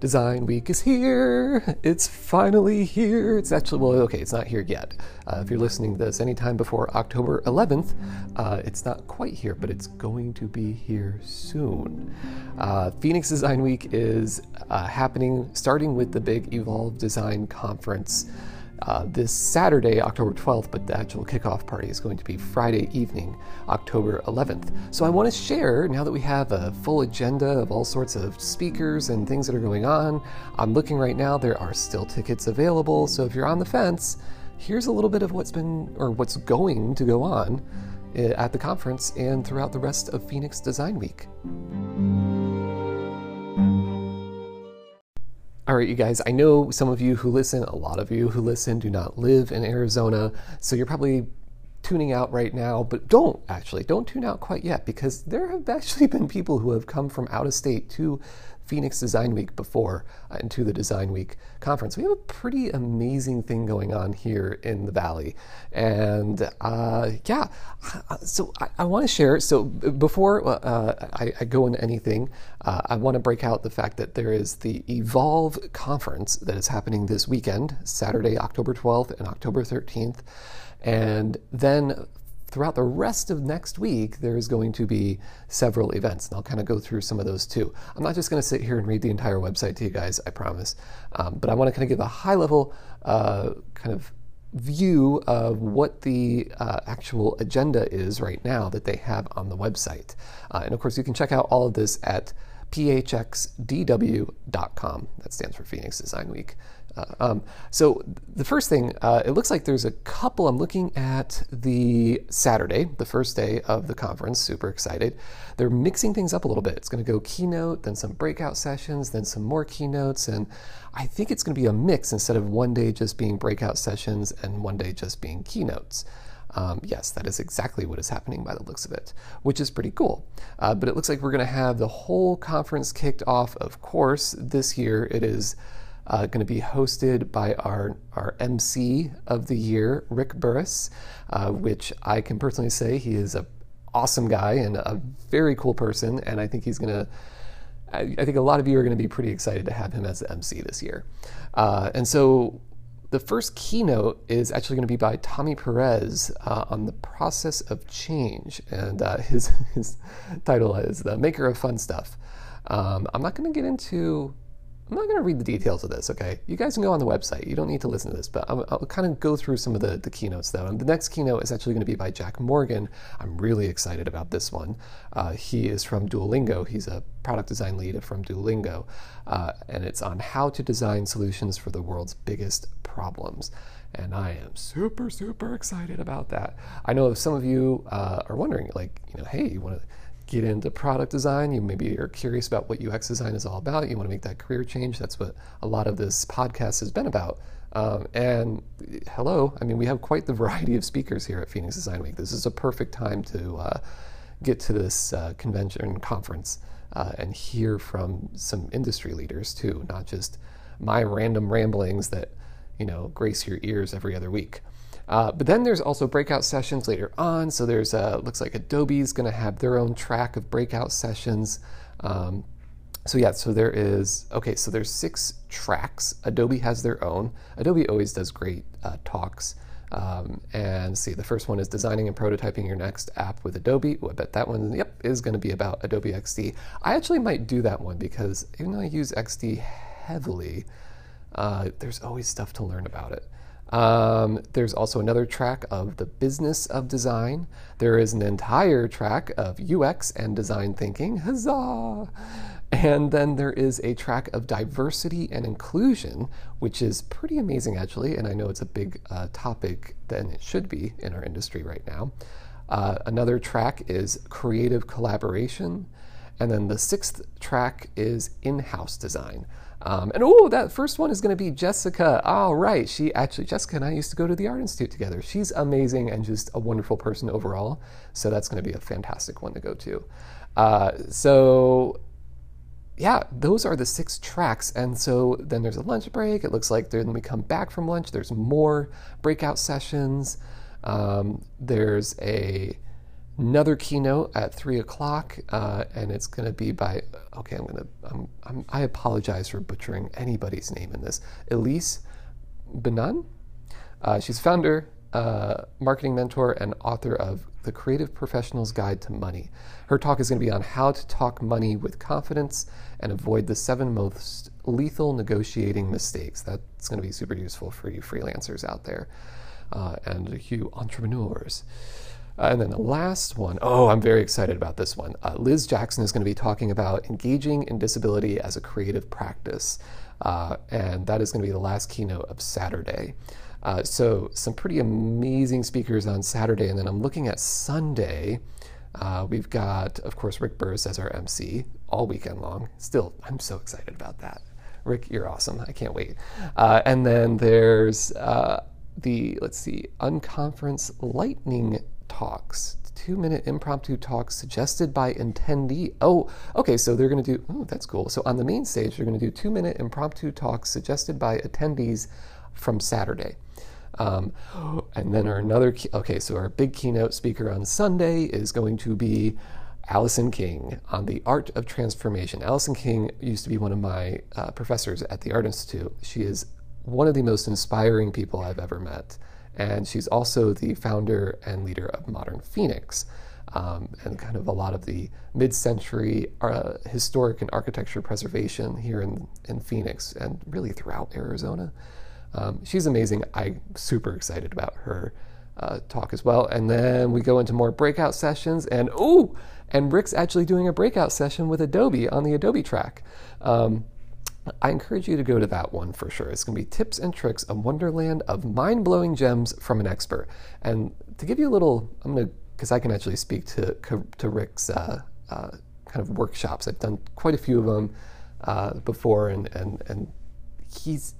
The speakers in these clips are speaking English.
Design Week is here. It's finally here. It's actually, well, okay, it's not here yet. Uh, if you're listening to this anytime before October 11th, uh, it's not quite here, but it's going to be here soon. Uh, Phoenix Design Week is uh, happening starting with the big Evolve Design Conference uh, this Saturday, October 12th, but the actual kickoff party is going to be Friday evening, October 11th. So I want to share, now that we have a full agenda of all sorts of speakers and things that are going on, I'm looking right now, there are still tickets available. So if you're on the fence, here's a little bit of what's been, or what's going to go on eh, at the conference and throughout the rest of Phoenix Design Week. All right, you guys, I know some of you who listen, a lot of you who listen, do not live in Arizona. So you're probably tuning out right now, but don't actually, don't tune out quite yet because there have actually been people who have come from out of state to Phoenix Design Week before uh, and to the Design Week conference. We have a pretty amazing thing going on here in the Valley. And uh, yeah, uh, so I, I want to share. So before uh, I, I, go into anything, uh, I want to break out the fact that there is the Evolve conference that is happening this weekend, Saturday, October 12th and October 13th. And then throughout the rest of next week, there is going to be several events, and I'll kind of go through some of those too. I'm not just going to sit here and read the entire website to you guys, I promise, um, but I want to kind of give a high level uh, kind of view of what the uh, actual agenda is right now that they have on the website. Uh, and of course, you can check out all of this at phxdw.com. That stands for Phoenix Design Week. Uh, um, so the first thing, uh, it looks like there's a couple. I'm looking at the Saturday, the first day of the conference. Super excited. They're mixing things up a little bit. It's going to go keynote, then some breakout sessions, then some more keynotes, and I think it's going to be a mix instead of one day just being breakout sessions and one day just being keynotes. Um, yes, that is exactly what is happening by the looks of it, which is pretty cool. Uh, but it looks like we're going to have the whole conference kicked off, of course, this year. It is uh, going to be hosted by our, our MC of the year, Rick Burris, uh, which I can personally say he is a awesome guy and a very cool person, and I think he's going to. I think a lot of you are going to be pretty excited to have him as the MC this year. Uh, and so the first keynote is actually going to be by Tommy Perez uh, on the process of change, and uh, his his title is the maker of fun stuff. Um, I'm not going to get into I'm not going to read the details of this, okay? You guys can go on the website. You don't need to listen to this, but I'll, I'll kind of go through some of the, the keynotes, though. And the next keynote is actually going to be by Jack Morgan. I'm really excited about this one. Uh, he is from Duolingo. He's a product design lead from Duolingo, uh, and it's on how to design solutions for the world's biggest problems. And I am super, super excited about that. I know some of you uh, are wondering, like, you know, hey, you want to get into product design, you maybe are curious about what UX design is all about, you want to make that career change. That's what a lot of this podcast has been about. Um, and hello, I mean, we have quite the variety of speakers here at Phoenix Design Week. This is a perfect time to uh, get to this uh, convention conference uh, and hear from some industry leaders too, not just my random ramblings that you know grace your ears every other week. Uh, but then there's also breakout sessions later on. So there's uh, looks like Adobe's going to have their own track of breakout sessions. Um, so yeah, so there is okay. So there's six tracks. Adobe has their own. Adobe always does great uh, talks. Um, and see, the first one is designing and prototyping your next app with Adobe. Ooh, I bet that one, yep, is going to be about Adobe XD. I actually might do that one because even though I use XD heavily, uh, there's always stuff to learn about it. Um, there's also another track of the business of design. There is an entire track of UX and design thinking. Huzzah! And then there is a track of diversity and inclusion, which is pretty amazing actually. And I know it's a big uh, topic than it should be in our industry right now. Uh, another track is creative collaboration. And then the sixth track is in house design. Um, and oh, that first one is going to be Jessica. All right, she actually Jessica and I used to go to the Art Institute together. She's amazing and just a wonderful person overall. So that's going to be a fantastic one to go to. Uh, so yeah, those are the six tracks. And so then there's a lunch break. It looks like then we come back from lunch. There's more breakout sessions. Um, there's a another keynote at three o'clock, uh, and it's going to be by. Okay, I'm going to. I'm, i apologize for butchering anybody's name in this. Ilise Benun. Uh, she's founder, uh, marketing mentor, and author of The Creative Professional's Guide to Money. Her talk is going to be on how to talk money with confidence and avoid the seven most lethal negotiating mistakes. That's going to be super useful for you freelancers out there uh, and you entrepreneurs. Uh, and then the last one, oh, I'm very excited about this one. Uh, Liz Jackson is going to be talking about engaging in disability as a creative practice. Uh, and that is going to be the last keynote of Saturday. Uh, so, some pretty amazing speakers on Saturday. And then I'm looking at Sunday. Uh, we've got, of course, Rick Burris as our MC all weekend long. Still, I'm so excited about that. Rick, you're awesome. I can't wait. Uh, and then there's the, let's see, Unconference Lightning talks, two minute impromptu talks suggested by attendee. Oh, okay, so they're going to do, oh, that's cool. So on the main stage, they're going to do two minute impromptu talks suggested by attendees from Saturday. Um, and then our another, okay, so our big keynote speaker on Sunday is going to be Alison King on the art of transformation. Alison King used to be one of my uh, professors at the Art Institute. She is one of the most inspiring people I've ever met and she's also the founder and leader of Modern Phoenix. Um, and kind of a lot of the mid-century uh, historic and architecture preservation here in, in Phoenix and really throughout Arizona. Um, she's amazing. I'm super excited about her uh, talk as well. And then we go into more breakout sessions, and oh, and Rick's actually doing a breakout session with Adobe on the Adobe track. Um, I encourage you to go to that one for sure. It's going to be tips and tricks, a wonderland of mind blowing gems from an expert. And to give you a little, I'm going to, because I can actually speak to, to Rick's uh, uh, kind of workshops. I've done quite a few of them uh, before, and, and, and he's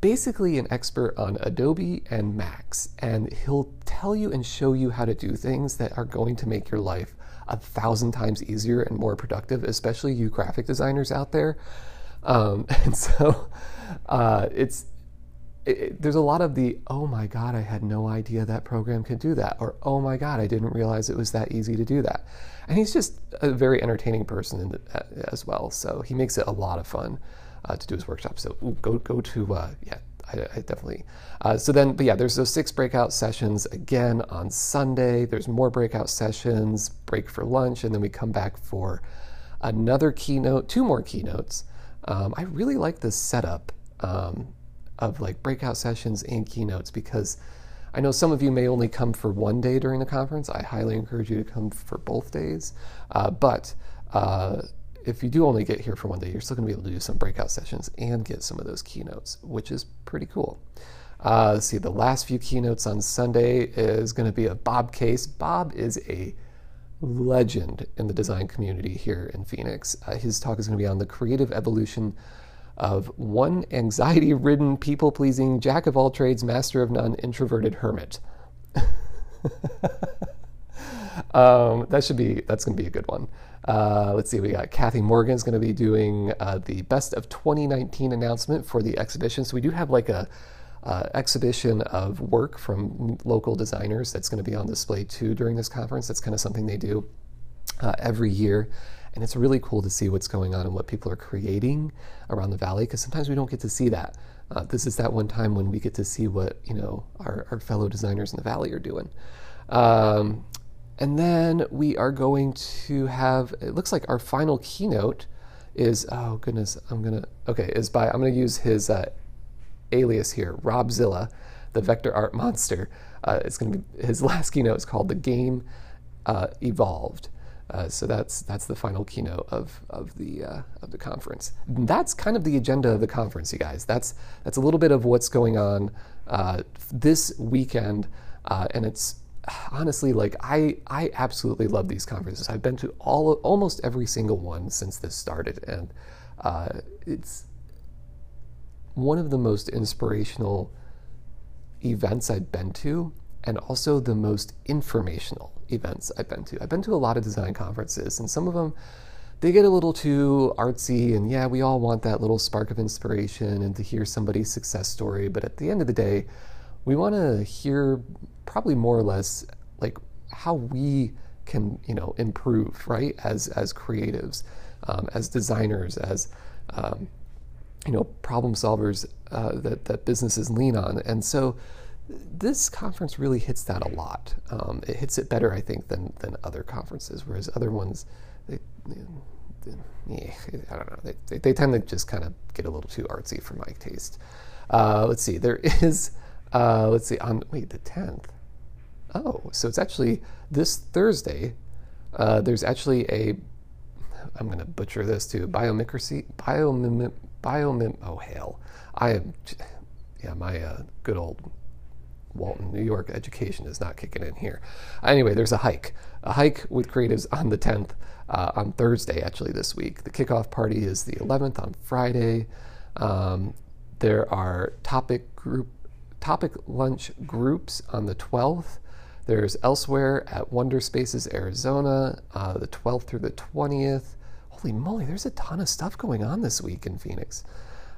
basically an expert on Adobe and Max. And he'll tell you and show you how to do things that are going to make your life a thousand times easier and more productive, especially you graphic designers out there. Um, and so uh, it's it, there's a lot of the oh my god, I had no idea that program could do that, or oh my god, I didn't realize it was that easy to do that. And he's just a very entertaining person the, as well, so he makes it a lot of fun uh, to do his workshop. So go go to uh, yeah I, I definitely. Uh, so then, but yeah, there's those six breakout sessions again on Sunday. There's more breakout sessions, break for lunch, and then we come back for another keynote, two more keynotes. Um, I really like this setup um, of like breakout sessions and keynotes because I know some of you may only come for one day during the conference. I highly encourage you to come for both days. Uh, but uh, if you do only get here for one day, you're still going to be able to do some breakout sessions and get some of those keynotes, which is pretty cool. Uh, let's see, the last few keynotes on Sunday is going to be a Bob Case. Bob is a legend in the design community here in Phoenix. Uh, his talk is going to be on the creative evolution of one anxiety ridden, people pleasing, jack of all trades, master of none, introverted hermit. um, that should be, that's going to be a good one. Uh, let's see, we got Kathy Morgan is going to be doing uh, the best of 2019 announcement for the exhibition. So we do have like a uh, exhibition of work from local designers that's going to be on display too during this conference. That's kind of something they do uh, every year. And it's really cool to see what's going on and what people are creating around the valley because sometimes we don't get to see that. Uh, this is that one time when we get to see what you know our, our fellow designers in the valley are doing. Um, and then we are going to have, it looks like our final keynote is, oh goodness, I'm going to, okay, is by, I'm going to use his uh, alias here, Robzilla, the vector art monster. Uh, it's going to be, his last keynote is called The Game uh, Evolved. Uh, so that's that's the final keynote of of the uh, of the conference. That's kind of the agenda of the conference, you guys. That's that's a little bit of what's going on uh, this weekend, and it's honestly, like I, I absolutely love these conferences. I've been to all, almost every single one since this started, and uh, it's one of the most inspirational events I've been to, and also the most informational events I've been to. I've been to a lot of design conferences, and some of them they get a little too artsy, and yeah, we all want that little spark of inspiration and to hear somebody's success story. But at the end of the day, we want to hear probably more or less like how we can you know improve right as as creatives, um, as designers, as um, you know problem solvers uh, that that businesses lean on, and so this conference really hits that a lot. Um, it hits it better, I think, than than other conferences. Whereas other ones, they, they, yeah, I don't know, they, they, tend to just kind of get a little too artsy for my taste. Uh, let's see, there is, uh, let's see, on wait the tenth. Oh, so it's actually this Thursday. Uh, there's actually a, I'm going to butcher this too, biomimicry, biomim, biomim. Oh hell, I am, yeah, my uh, good old Walton, New York education is not kicking in here. Anyway, there's a hike, a hike with creatives on the 10th, uh, on Thursday actually this week. The kickoff party is the 11th on Friday. Um, there are topic group, topic lunch groups on the 12th. There's elsewhere at Wonderspaces, Arizona, uh, the 12th through the 20th. Holy moly, there's a ton of stuff going on this week in Phoenix.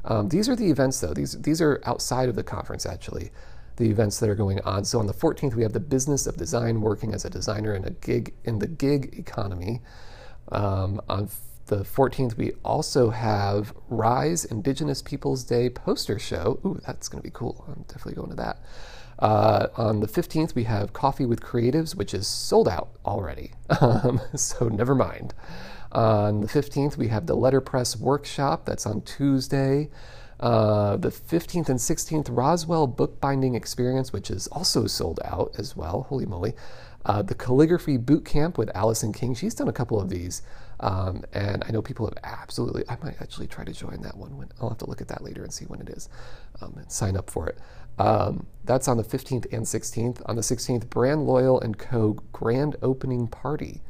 Um, these are the events, though. These these are outside of the conference, actually the events that are going on. So on the 14th, we have the business of design, working as a designer in a gig in the gig economy. Um, on the 14th, we also have Rise Indigenous Peoples Day poster show. Ooh, that's going to be cool. I'm definitely going to that. Uh, on the 15th, we have Coffee with Creatives, which is sold out already. Um, so never mind. On the 15th, we have the Letterpress Workshop. That's on Tuesday. Uh, the 15th and 16th Roswell Bookbinding Experience, which is also sold out as well. Holy moly. Uh, the Calligraphy Boot Camp with Alison King. She's done a couple of these. Um, and I know people have absolutely, I might actually try to join that one. When, I'll have to look at that later and see when it is um, and sign up for it. Um, that's on the 15th and 16th. On the 16th, Brand Loyal and Co. Grand Opening Party.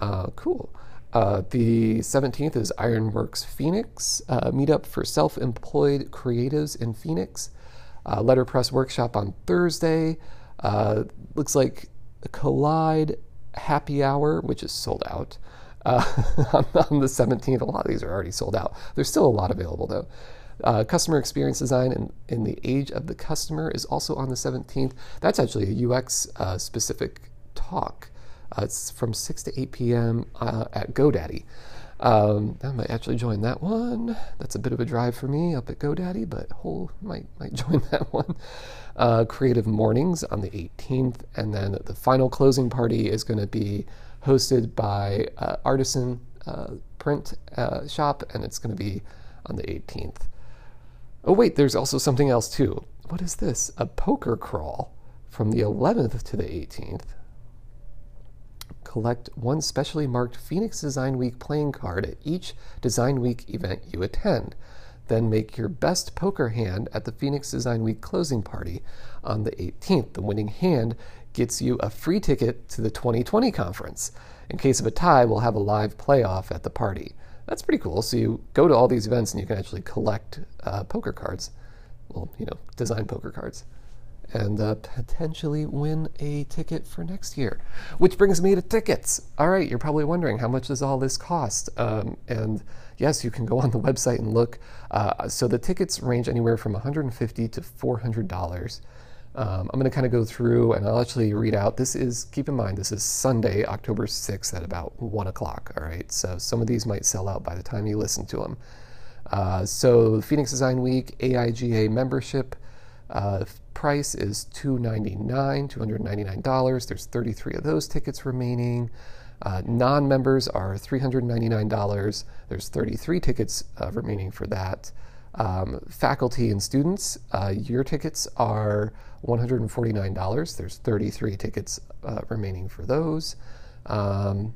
Uh, cool. Uh, the 17th is Ironworks Phoenix, uh, meetup for self employed creatives in Phoenix. Uh, letterpress workshop on Thursday. Uh, looks like Collide Happy Hour, which is sold out. Uh, on, the 17th, a lot of these are already sold out. There's still a lot available though. Uh, customer experience design in, in the age of the customer is also on the 17th. That's actually a UX specific talk. Uh, it's from 6 to 8 p.m. Uh, at GoDaddy. Um, I might actually join that one. That's a bit of a drive for me up at GoDaddy, but whole might might join that one. Uh, Creative Mornings on the 18th, and then the final closing party is going to be hosted by uh, Artisan uh, Print uh, Shop, and it's going to be on the 18th. Oh wait, there's also something else too. What is this? A poker crawl from the 11th to the 18th collect one specially marked Phoenix Design Week playing card at each Design Week event you attend. Then make your best poker hand at the Phoenix Design Week closing party on the 18th. The winning hand gets you a free ticket to the 2020 conference. In case of a tie, we'll have a live playoff at the party. That's pretty cool. So you go to all these events and you can actually collect uh, poker cards. Well, you know, design poker cards and uh, potentially win a ticket for next year. Which brings me to tickets. All right, you're probably wondering how much does all this cost? Um, and yes, you can go on the website and look. Uh, so the tickets range anywhere from 150 to 400 dollars. Um, I'm going to kind of go through and I'll actually read out. This is, keep in mind, this is Sunday, October 6th at about 1 o'clock. All right, so some of these might sell out by the time you listen to them. Uh, so, Phoenix Design Week, AIGA membership, uh, price is 299, $299. There's 33 of those tickets remaining. Uh, non members are $399. There's 33 tickets uh, remaining for that. Um, faculty and students, uh, your tickets are $149. There's 33 tickets uh, remaining for those. Um,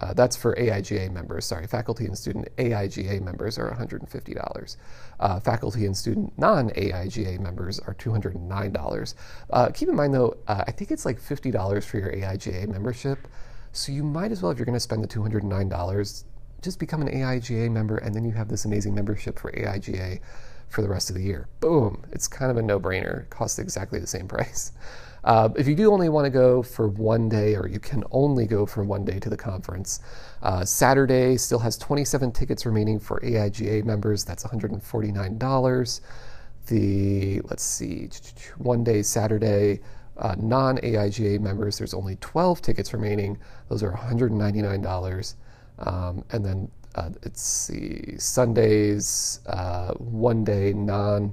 uh, that's for AIGA members. Sorry, faculty and student AIGA members are $150. Uh, faculty and student non AIGA members are $209. Uh, keep in mind though, uh, I think it's like $50 for your AIGA membership. So you might as well, if you're going to spend the $209, just become an AIGA member and then you have this amazing membership for AIGA for the rest of the year. Boom! It's kind of a no brainer. It costs exactly the same price. Uh, if you do only want to go for one day, or you can only go for one day to the conference, uh, Saturday still has 27 tickets remaining for AIGA members. That's $149. The, let's see, one day Saturday, uh, non AIGA members, there's only 12 tickets remaining. Those are $199. Um, and then uh, it's the Sundays, uh, one day non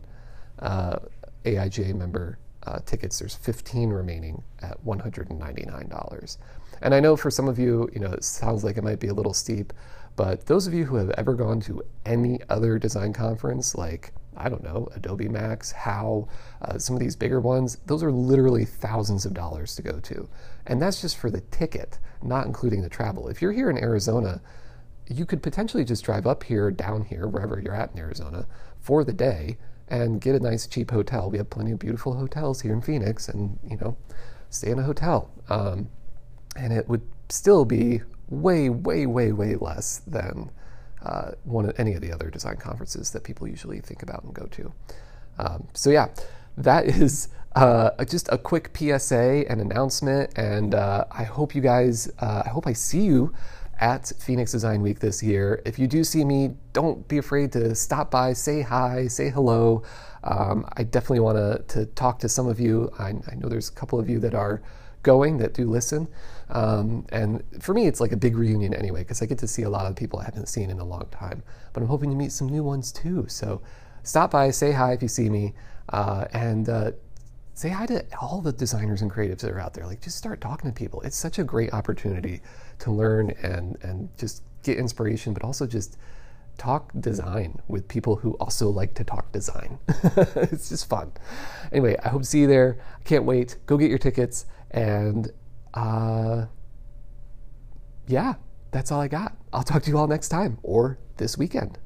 uh, AIGA member uh, tickets. There's 15 remaining at $199. And I know for some of you, you know, it sounds like it might be a little steep, but those of you who have ever gone to any other design conference, like I don't know, Adobe Max, How, uh, some of these bigger ones, those are literally thousands of dollars to go to. And that's just for the ticket, not including the travel. If you're here in Arizona, you could potentially just drive up here, down here, wherever you're at in Arizona, for the day and get a nice cheap hotel. We have plenty of beautiful hotels here in Phoenix, and you know, stay in a hotel. Um, and it would still be way, way, way, way less than uh, one of any of the other design conferences that people usually think about and go to. Um, so yeah, that is uh, just a quick PSA and announcement, and uh, I hope you guys, uh, I hope I see you at Phoenix Design Week this year. If you do see me, don't be afraid to stop by, say hi, say hello. Um, I definitely want to talk to some of you. I, I know there's a couple of you that are going that do listen. Um, and for me, it's like a big reunion anyway, because I get to see a lot of people I haven't seen in a long time. But I'm hoping to meet some new ones too. So stop by, say hi if you see me, uh, and uh, say hi to all the designers and creatives that are out there. Like, just start talking to people. It's such a great opportunity to learn and and just get inspiration, but also just talk design with people who also like to talk design. it's just fun. Anyway, I hope to see you there. I can't wait. Go get your tickets. And uh, yeah, that's all I got. I'll talk to you all next time or this weekend.